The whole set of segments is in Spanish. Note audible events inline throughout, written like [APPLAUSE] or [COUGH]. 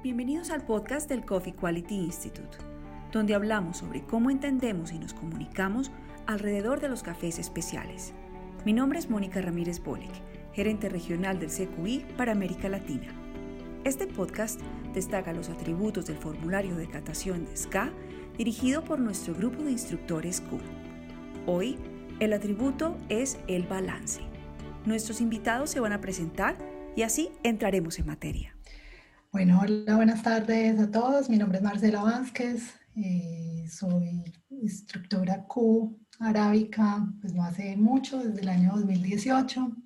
Bienvenidos al podcast del Coffee Quality Institute, donde hablamos sobre cómo entendemos y nos comunicamos alrededor de los cafés especiales. Mi nombre es Mónica Ramírez Bolick, gerente regional del CQI para América Latina. Este podcast destaca los atributos del formulario de catación de SCA dirigido por nuestro grupo de instructores Q. Hoy, el atributo es el balance. Nuestros invitados se van a presentar y así entraremos en materia. Bueno, hola, buenas tardes a todos. Mi nombre es Marcela Vázquez, eh, soy instructora Q arábica, pues no hace mucho, desde el año 2018,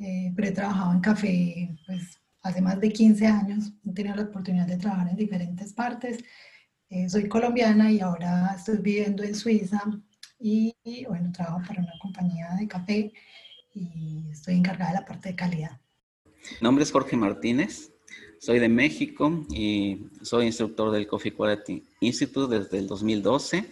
eh, pero he trabajado en café pues hace más de 15 años, he tenido la oportunidad de trabajar en diferentes partes. Eh, soy colombiana y ahora estoy viviendo en Suiza y, y bueno, trabajo para una compañía de café y estoy encargada de la parte de calidad. Mi nombre es Jorge Martínez, soy de México y soy instructor del Coffee Quality Institute desde el 2012.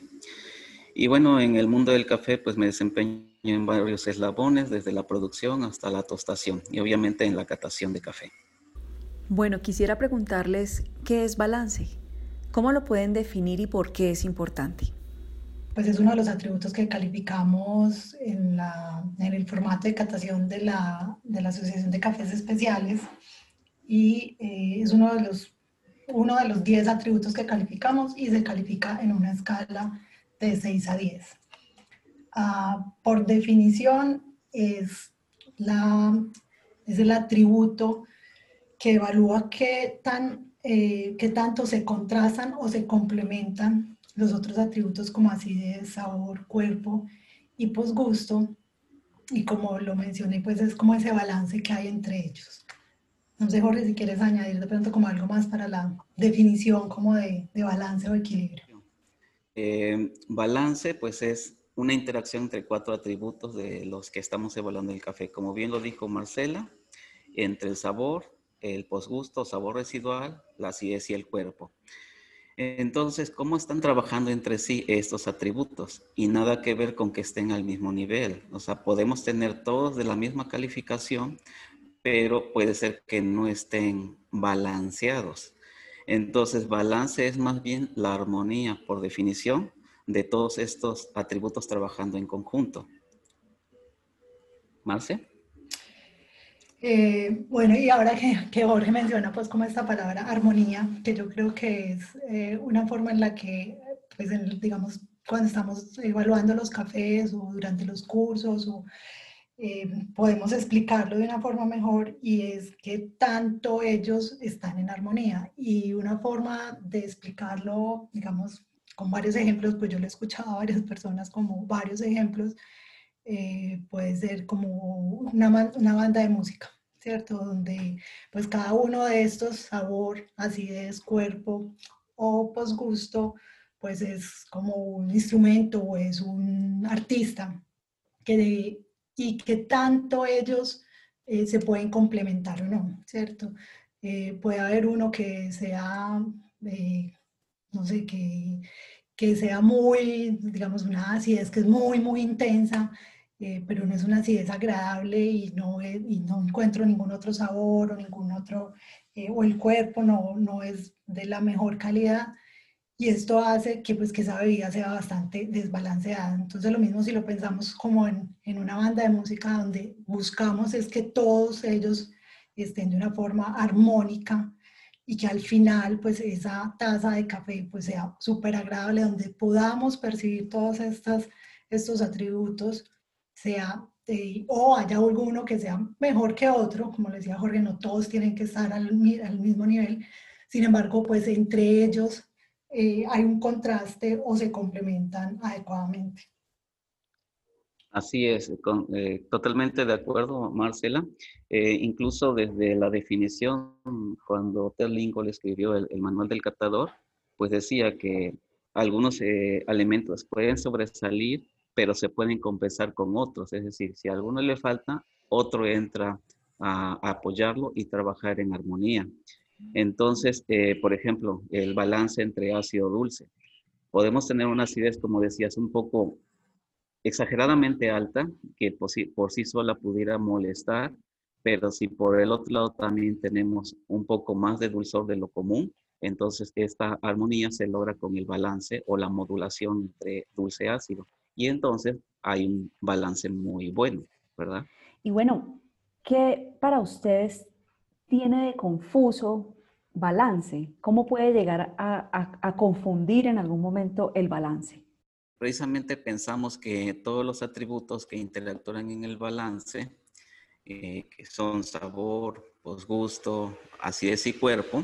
Y bueno, en el mundo del café pues me desempeño en varios eslabones, desde la producción hasta la tostación y obviamente en la catación de café. Bueno, quisiera preguntarles qué es balance, cómo lo pueden definir y por qué es importante. Pues es uno de los atributos que calificamos en, la, en el formato de catación de la, de la Asociación de Cafés Especiales y eh, es uno de los uno de los 10 atributos que calificamos y se califica en una escala de 6 a 10. Ah, por definición, es, la, es el atributo que evalúa qué, tan, eh, qué tanto se contrastan o se complementan los otros atributos como acidez, sabor, cuerpo y posgusto. Y como lo mencioné, pues es como ese balance que hay entre ellos. No sé, Jorge, si quieres añadir de pronto como algo más para la definición como de, de balance o equilibrio. Eh, balance, pues es una interacción entre cuatro atributos de los que estamos evaluando el café. Como bien lo dijo Marcela, entre el sabor, el posgusto, sabor residual, la acidez y el cuerpo. Entonces, ¿cómo están trabajando entre sí estos atributos? Y nada que ver con que estén al mismo nivel. O sea, podemos tener todos de la misma calificación, pero puede ser que no estén balanceados. Entonces, balance es más bien la armonía, por definición, de todos estos atributos trabajando en conjunto. Marce. Eh, bueno, y ahora que, Jorge menciona pues como esta palabra armonía, que yo creo que es eh, una forma en la que, pues digamos, cuando estamos evaluando los cafés o durante los cursos o eh, podemos explicarlo de una forma mejor y es que tanto ellos están en armonía. Y una forma de explicarlo, digamos, con varios ejemplos, pues yo lo he escuchado a varias personas como varios ejemplos, eh, puede ser como una, una banda de música. ¿cierto? Donde pues cada uno de estos, sabor, acidez, cuerpo o posgusto, pues es como un instrumento o es un artista que de, y que tanto ellos eh, se pueden complementar o no, ¿cierto? Eh, puede haber uno que sea, eh, no sé, que, que sea muy, digamos, una acidez que es muy, muy intensa, pero no es una acidez agradable y no, y no encuentro ningún otro sabor o ningún otro, o el cuerpo no, no es de la mejor calidad y esto hace que, pues, que esa bebida sea bastante desbalanceada. Entonces lo mismo si lo pensamos como en, en, una banda de música donde buscamos es que todos ellos estén de una forma armónica y que al final pues esa taza de café pues sea súper agradable, donde podamos percibir todos estos, estos atributos, sea o haya alguno que sea mejor que otro, como le decía Jorge, no todos tienen que estar al, al mismo nivel, sin embargo pues entre ellos eh, hay un contraste o se complementan adecuadamente. Así es, eh, totalmente de acuerdo, Marcela. Eh, incluso desde la definición, cuando Ted Lincoln escribió el, manual del catador, pues decía que algunos elementos pueden sobresalir, pero se pueden compensar con otros. Es decir, si alguno le falta, otro entra a apoyarlo y trabajar en armonía. Entonces, eh, por ejemplo, el balance entre ácido dulce. Podemos tener una acidez, como decías, un poco exageradamente alta, que por sí, sola pudiera molestar, Pero si por el otro lado también tenemos un poco más de dulzor de lo común, entonces esta armonía se logra con el balance o la modulación entre dulce ácido. Y entonces hay un balance muy bueno, ¿verdad? Y bueno, ¿qué para ustedes tiene de confuso balance? ¿Cómo puede llegar a, confundir en algún momento el balance? Precisamente pensamos que todos los atributos que interactúan en el balance, eh, que son sabor, gusto, acidez y cuerpo,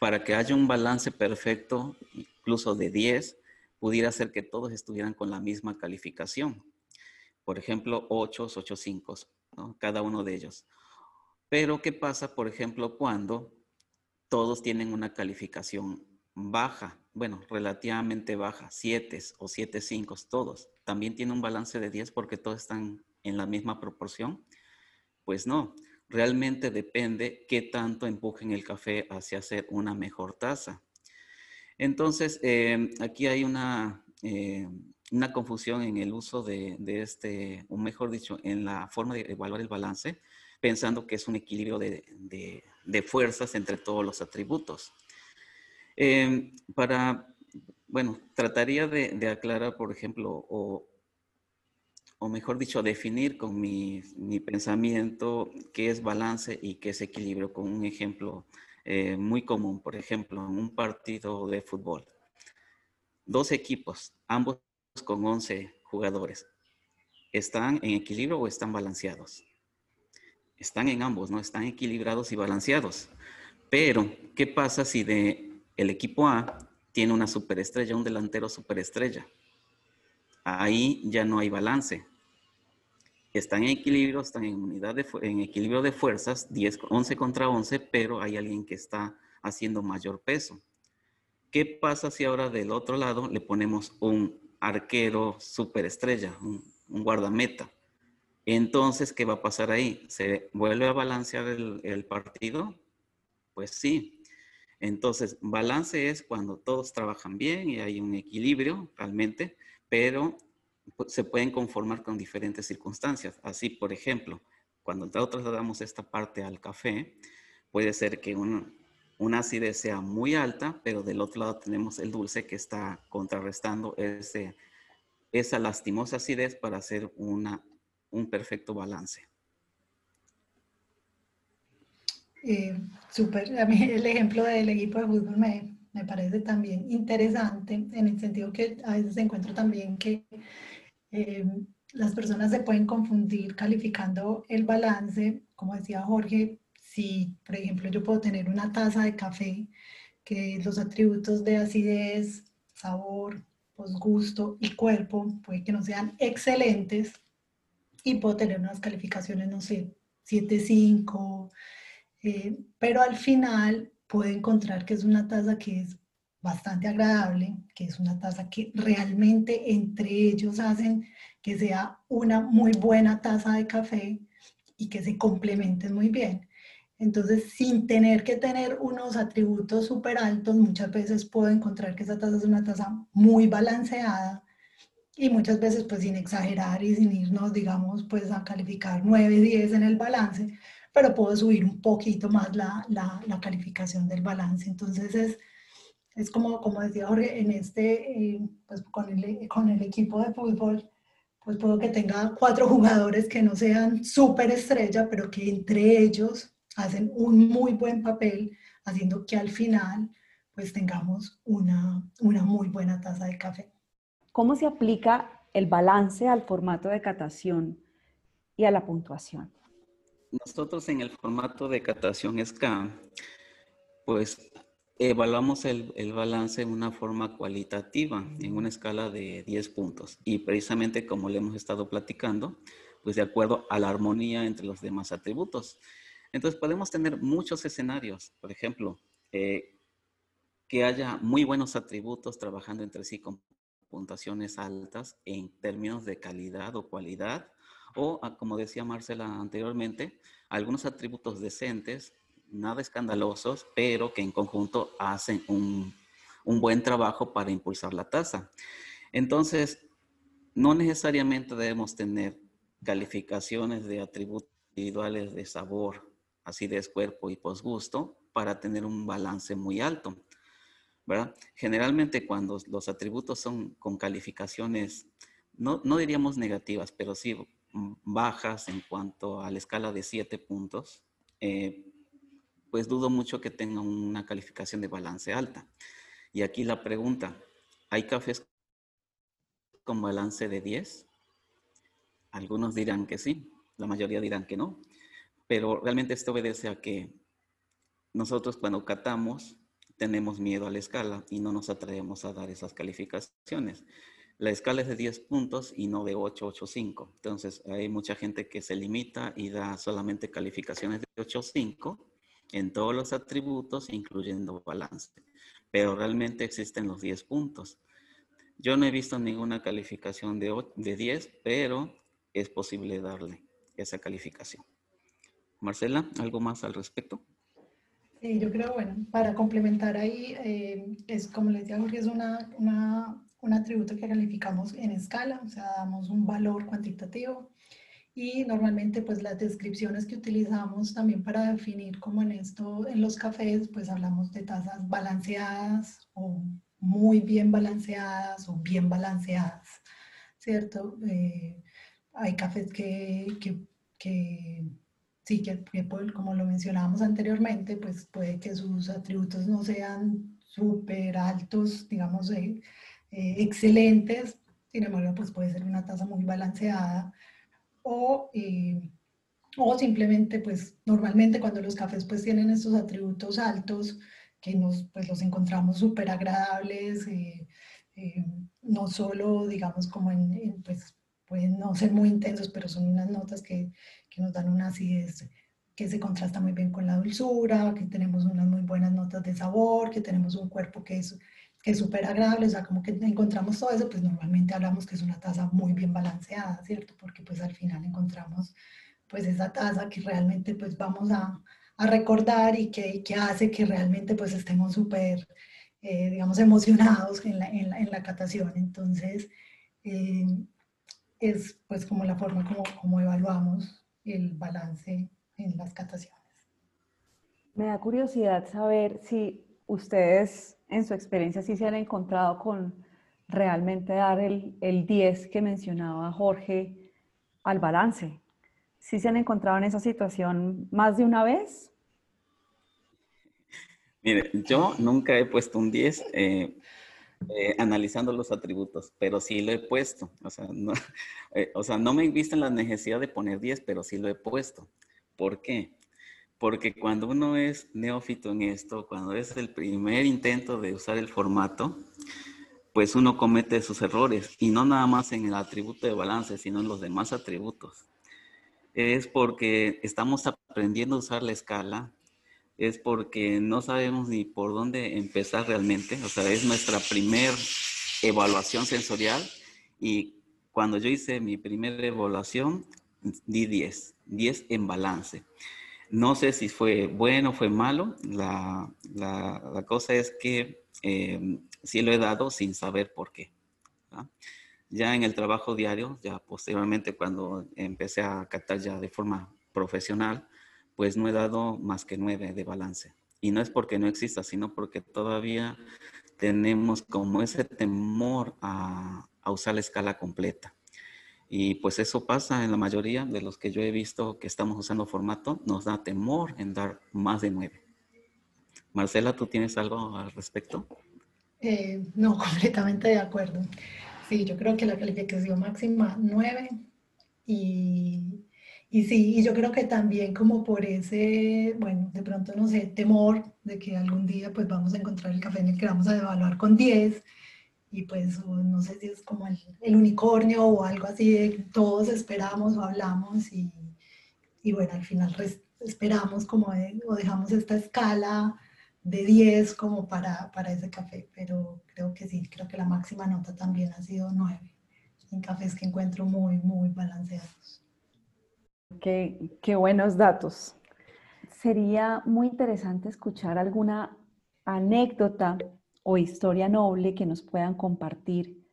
para que haya un balance perfecto, incluso de 10, pudiera ser que todos estuvieran con la misma calificación. Por ejemplo, 8, 8, 5, cada uno de ellos. Pero, ¿qué pasa, por ejemplo, cuando todos tienen una calificación baja? Bueno, relativamente baja, 7 o 7, 5, todos. ¿También tiene un balance de 10 porque todos están en la misma proporción? Pues no, realmente depende qué tanto empujen el café hacia hacer una mejor taza. Entonces, eh, aquí hay una, eh, una confusión en el uso de, este, o mejor dicho, en la forma de evaluar el balance, pensando que es un equilibrio de, fuerzas entre todos los atributos. Em, para, bueno, trataría de, aclarar, por ejemplo, o, mejor dicho, definir con mi, pensamiento qué es balance y qué es equilibrio, con un ejemplo eh, muy común, por ejemplo, en un partido de fútbol. Dos equipos, ambos con 11 jugadores, ¿están en equilibrio o están balanceados? Están en ambos, ¿no? Están equilibrados y balanceados. Pero, ¿qué pasa si de el equipo A tiene una superestrella, un delantero superestrella? Ahí ya no hay balance. Están en equilibrio, están en unidad de, en equilibrio de fuerzas, 10, 11 contra 11, pero hay alguien que está haciendo mayor peso. ¿Qué pasa si ahora del otro lado le ponemos un arquero superestrella, un, un guardameta. Entonces, ¿qué va a pasar ahí? ¿Se vuelve a balancear el, partido? Pues sí. Entonces, balance es cuando todos trabajan bien y hay un equilibrio realmente, pero se pueden conformar con diferentes circunstancias. Así, por ejemplo, cuando nosotros trasladamos esta parte al café, puede ser que un, una acidez sea muy alta, pero del otro lado tenemos el dulce que está contrarrestando ese, esa lastimosa acidez para hacer una, un perfecto balance. Eh, Súper, a mí el ejemplo del equipo de fútbol me, me, parece también interesante en el sentido que a veces encuentro también que eh, las personas se pueden confundir calificando el balance, como decía Jorge, si, por ejemplo, yo puedo tener una taza de café que los atributos de acidez, sabor, gusto y cuerpo puede que no sean excelentes y puedo tener unas calificaciones, no sé, 7.5, eh, pero al final puedo encontrar que es una taza que es bastante agradable, que es una taza que realmente entre ellos hacen que sea una muy buena taza de café y que se complementen muy bien. Entonces, sin tener que tener unos atributos súper altos, muchas veces puedo encontrar que esa tasa es una tasa muy balanceada y muchas veces pues sin exagerar y sin irnos, digamos, pues a calificar 9, 10 en el balance, pero puedo subir un poquito más la, la, la calificación del balance. Entonces es, es como, como decía Jorge, en este, eh, pues con el, con el equipo de fútbol, pues puedo que tenga cuatro jugadores que no sean súper estrella, pero que entre ellos hacen un muy buen papel haciendo que al final pues tengamos una, una muy buena taza de café. ¿Cómo se aplica el balance al formato de catación y a la puntuación? Nosotros en el formato de catación SCA, pues evaluamos el, el, balance en una forma cualitativa, en una escala de 10 puntos. Y precisamente como le hemos estado platicando, pues de acuerdo a la armonía entre los demás atributos. Entonces podemos tener muchos escenarios, por ejemplo, eh, que haya muy buenos atributos trabajando entre sí con puntuaciones altas en términos de calidad o cualidad, o ah, como decía Marcela anteriormente, algunos atributos decentes, nada escandalosos, pero que en conjunto hacen un, un buen trabajo para impulsar la tasa. Entonces, no necesariamente debemos tener calificaciones de atributos individuales de sabor, acidez, cuerpo y posgusto para tener un balance muy alto. ¿Verdad? Generalmente cuando los atributos son con calificaciones, no, no diríamos negativas, pero sí bajas en cuanto a la escala de siete puntos, eh, pues dudo mucho que tengan una calificación de balance alta. Y aquí la pregunta, ¿hay cafés con balance de 10? Algunos dirán que sí, la mayoría dirán que no, pero realmente esto obedece a que nosotros cuando catamos tenemos miedo a la escala y no nos atrevemos a dar esas calificaciones. La escala es de 10 puntos y no de 8, 8, 5. Entonces, hay mucha gente que se limita y da solamente calificaciones de 8, 5 en todos los atributos, incluyendo balance. Pero realmente existen los 10 puntos. Yo no he visto ninguna calificación de, de 10, pero es posible darle esa calificación. Marcela, ¿algo más al respecto? Sí, yo creo, bueno, para complementar ahí, eh, es como les decía Jorge, es una, una un atributo que calificamos en escala, o sea, damos un valor cuantitativo y normalmente pues las descripciones que utilizamos también para definir como en esto, en los cafés, pues hablamos de tasas balanceadas o muy bien balanceadas o bien balanceadas, ¿cierto? Eh, hay cafés que, que, que sí, que, como lo mencionábamos anteriormente, pues puede que sus atributos no sean súper altos, digamos, eh, eh, excelentes, sin embargo, pues puede ser una tasa muy balanceada o, eh, o simplemente, pues normalmente cuando los cafés pues tienen estos atributos altos, que nos, pues los encontramos súper agradables, eh, no solo, digamos, como en, pues pueden no ser muy intensos, pero son unas notas que, que nos dan una acidez que se contrasta muy bien con la dulzura, que tenemos unas muy buenas notas de sabor, que tenemos un cuerpo que es que es súper agradable, o sea, como que encontramos todo eso, pues normalmente hablamos que es una taza muy bien balanceada, ¿cierto? Porque pues al final encontramos pues esa taza que realmente pues vamos a, a recordar y que, que, hace que realmente pues estemos súper, eh, digamos, emocionados en la, en la, en la catación. Entonces, eh, es pues como la forma como, como evaluamos el balance en las cataciones. Me da curiosidad saber si ustedes en su experiencia sí se han encontrado con realmente dar el, el 10 que mencionaba Jorge al balance. ¿Sí se han encontrado en esa situación más de una vez? Mire, yo nunca he puesto un 10 eh, eh, analizando los atributos, pero sí lo he puesto. O sea, no, [LAUGHS] eh, o sea, no me he visto en la necesidad de poner 10, pero sí lo he puesto. ¿Por qué? porque cuando uno es neófito en esto, cuando es el primer intento de usar el formato, pues uno comete sus errores y no nada más en el atributo de balance, sino en los demás atributos. Es porque estamos aprendiendo a usar la escala, es porque no sabemos ni por dónde empezar realmente, o sea, es nuestra primer evaluación sensorial y cuando yo hice mi primera evaluación, di 10, 10 en balance. No sé si fue bueno o fue malo. La, cosa es que eh, sí lo he dado sin saber por qué. Ya en el trabajo diario, ya posteriormente cuando empecé a captar ya de forma profesional, pues no he dado más que nueve de balance. Y no es porque no exista, sino porque todavía tenemos como ese temor a usar la escala completa. Y pues eso pasa en la mayoría de los que yo he visto que estamos usando formato, nos da temor en dar más de nueve. Marcela, ¿tú tienes algo al respecto? Eh, no, [LAUGHS] completamente de acuerdo. Sí, yo creo que la calificación máxima nueve y, y sí, y yo creo que también como por ese, bueno, de pronto no sé, temor de que algún día pues vamos a encontrar el café en el que vamos a evaluar con 10 y pues no sé si es como el, el, unicornio o algo así de todos esperamos o hablamos y, y bueno, al final esperamos como o dejamos esta escala de 10 como para, para ese café, pero creo que sí, creo que la máxima nota también ha sido 9 en cafés que encuentro muy, muy balanceados. Qué, qué buenos datos. Sería muy interesante escuchar alguna anécdota o historia noble que nos puedan compartir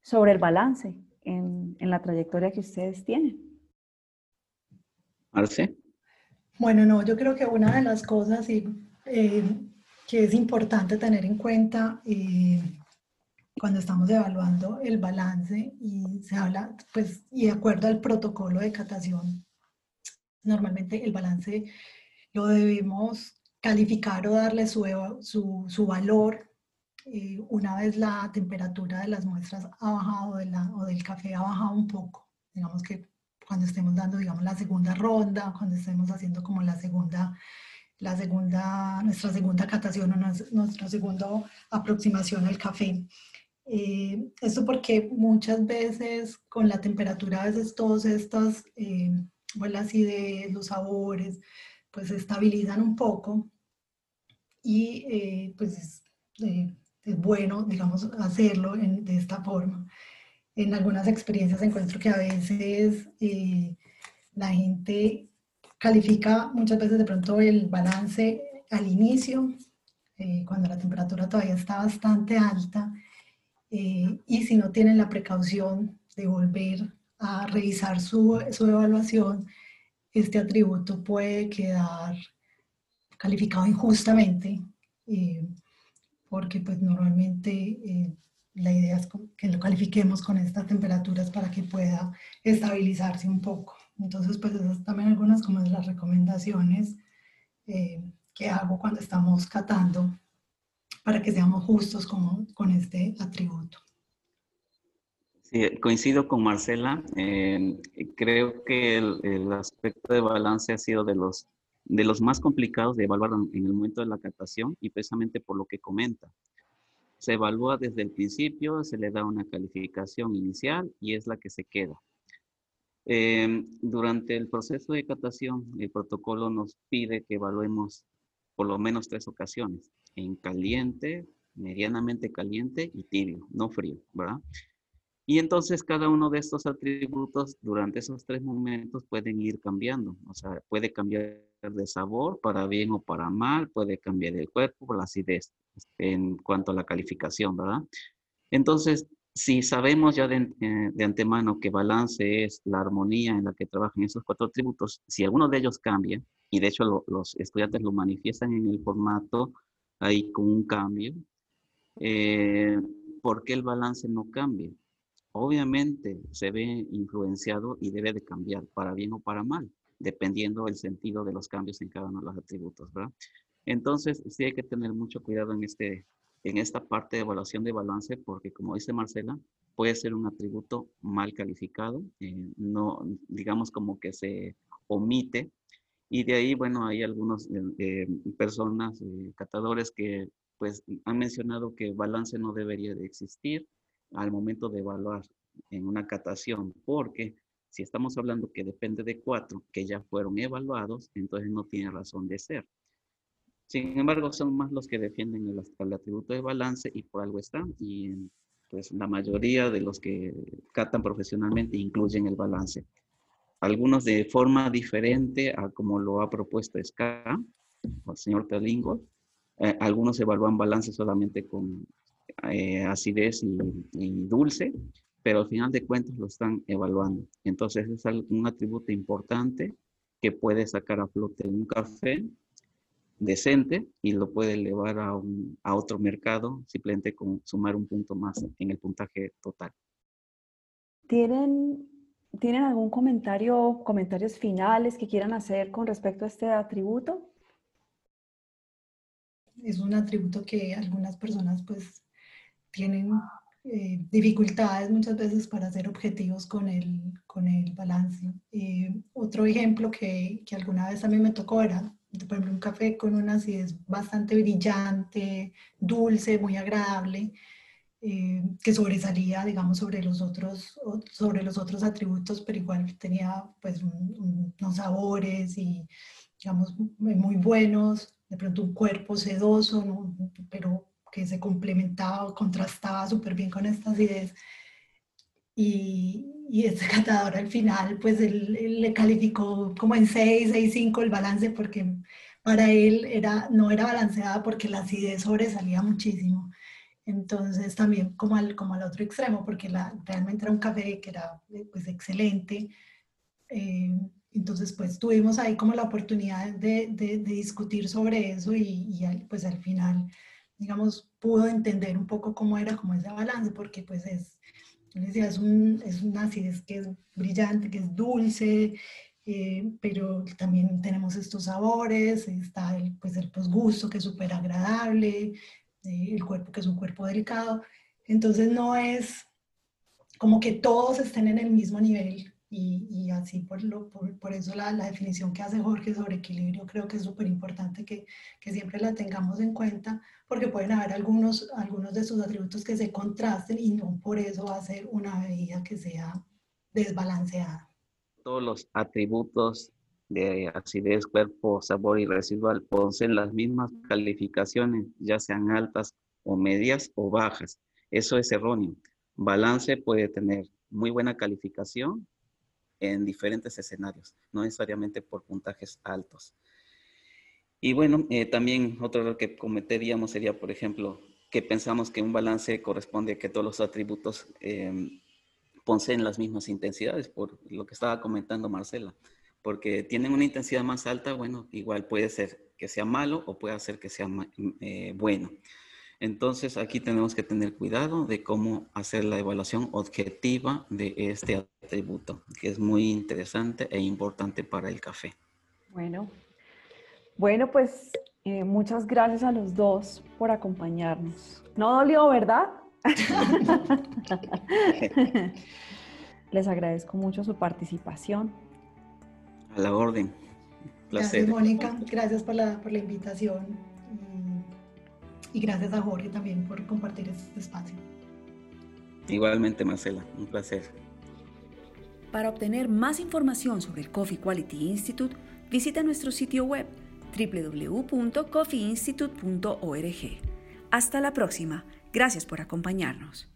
sobre el balance en, en la trayectoria que ustedes tienen. Arce. Bueno, no, yo creo que una de las cosas y, eh, que es importante tener en cuenta eh, cuando estamos evaluando el balance y se habla, pues, y de acuerdo al protocolo de catación, normalmente el balance lo debemos calificar o darle su, su, su valor eh, una vez la temperatura de las muestras ha bajado de la, o del café ha bajado un poco. Digamos que cuando estemos dando, digamos, la segunda ronda, cuando estemos haciendo como la segunda, la segunda, nuestra segunda catación o nuestra segunda aproximación al café. Eh, esto porque muchas veces con la temperatura, a veces todos estos, eh, la acidez, los sabores, pues se estabilizan un poco y eh, pues es, eh, es, bueno, digamos, hacerlo de esta forma. En algunas experiencias encuentro que a veces eh, la gente califica muchas veces de pronto el balance al inicio, eh, cuando la temperatura todavía está bastante alta, eh, y si no tienen la precaución de volver a revisar su, su evaluación, este atributo puede quedar calificado injustamente, porque pues normalmente la idea es que lo califiquemos con estas temperaturas para que pueda estabilizarse un poco. Entonces, pues esas también algunas como de las recomendaciones eh, que hago cuando estamos catando para que seamos justos con, con este atributo. Sí, coincido con Marcela. Eh, creo que el, el, aspecto de balance ha sido de los, de los más complicados de evaluar en el momento de la catación y precisamente por lo que comenta se evalúa desde el principio, se le da una calificación inicial y es la que se queda. Em, durante el proceso de catación, el protocolo nos pide que evaluemos por lo menos tres ocasiones, en caliente, medianamente caliente y tibio, no frío, ¿verdad? Y entonces cada uno de estos atributos durante esos tres momentos pueden ir cambiando, o sea, puede cambiar de sabor para bien o para mal, puede cambiar el cuerpo por la acidez en cuanto a la calificación, ¿verdad? Entonces, si sabemos ya de, eh, de, antemano que balance es la armonía en la que trabajan esos cuatro atributos, si alguno de ellos cambia, y de hecho los estudiantes lo manifiestan en el formato ahí con un cambio, eh, ¿por qué el balance no cambia? Obviamente se ve influenciado y debe de cambiar para bien o para mal, dependiendo del sentido de los cambios en cada uno de los atributos. Entonces, sí hay que tener mucho cuidado en, este, en esta parte de evaluación de balance, porque como dice Marcela, puede ser un atributo mal calificado, eh, no, digamos como que se omite, y de ahí, bueno, hay algunas eh, eh, personas, catadores que pues han mencionado que balance no debería de existir al momento de evaluar en una catación, porque si estamos hablando que depende de cuatro que ya fueron evaluados, entonces no tiene razón de ser. Sin embargo, son más los que defienden el, atributo de balance y por algo están. Y pues la mayoría de los que catan profesionalmente incluyen el balance. Algunos de forma diferente a como lo ha propuesto SCA, el señor Telingo. Eh, algunos evalúan balance solamente con eh, acidez y, y, dulce, pero al final de cuentas lo están evaluando. Entonces es un atributo importante que puede sacar a flote un café decente y lo puede elevar a, un, a otro mercado simplemente con sumar un punto más en el puntaje total. ¿Tienen, ¿Tienen algún comentario, comentarios finales que quieran hacer con respecto a este atributo? Es un atributo que algunas personas pues tienen eh, dificultades muchas veces para ser objetivos con el, con el balance. Eh, otro ejemplo que, que alguna vez a mí me tocó era por ejemplo, un café con una acidez bastante brillante, dulce, muy agradable, eh, que sobresalía, digamos, sobre los, otros, sobre los otros atributos, pero igual tenía pues unos sabores y, digamos, muy buenos, de pronto un cuerpo sedoso, ¿no? pero que se complementaba, contrastaba súper bien con esta acidez. Y, y este catador al final, pues él, le calificó como en 6, 6, 5 el balance porque para él era, no era balanceada porque la acidez sobresalía muchísimo. Entonces también como al, como al otro extremo, porque la, realmente era un café que era pues excelente, eh, entonces, pues tuvimos ahí como la oportunidad de, de, discutir sobre eso y, y, pues al final, digamos, pudo entender un poco cómo era como ese balance, porque pues es, es, un, es una acidez que es brillante, que es dulce, eh, pero también tenemos estos sabores, está el, pues el posgusto que es súper agradable, eh, el cuerpo que es un cuerpo delicado, entonces no es como que todos estén en el mismo nivel, y, así por, lo, por, eso la, la, definición que hace Jorge sobre equilibrio creo que es súper importante que, que, siempre la tengamos en cuenta porque pueden haber algunos, algunos de sus atributos que se contrasten y no por eso va a ser una bebida que sea desbalanceada. Todos los atributos de acidez, cuerpo, sabor y residual poseen las mismas calificaciones, ya sean altas o medias o bajas. Eso es erróneo. Balance puede tener muy buena calificación en diferentes escenarios, no necesariamente por puntajes altos. Y bueno, eh, también otro error que cometeríamos sería, por ejemplo, que pensamos que un balance corresponde a que todos los atributos eh, poseen las mismas intensidades, por lo que estaba comentando Marcela, porque tienen una intensidad más alta, bueno, igual puede ser que sea malo o puede ser que sea eh, bueno. Entonces aquí tenemos que tener cuidado de cómo hacer la evaluación objetiva de este atributo, que es muy interesante e importante para el café. Bueno, bueno pues eh, muchas gracias a los dos por acompañarnos. No dolió, ¿verdad? [LAUGHS] Les agradezco mucho su participación. A la orden. Placer. Gracias, Mónica. Gracias por la, por la invitación y gracias a Jorge también por compartir este espacio. Igualmente, Marcela, un placer. Para obtener más información sobre el Coffee Quality Institute, visita nuestro sitio web www.coffeeinstitute.org. Hasta la próxima. Gracias por acompañarnos.